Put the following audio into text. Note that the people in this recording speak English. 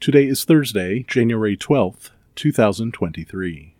Today is Thursday, January 12th, 2023.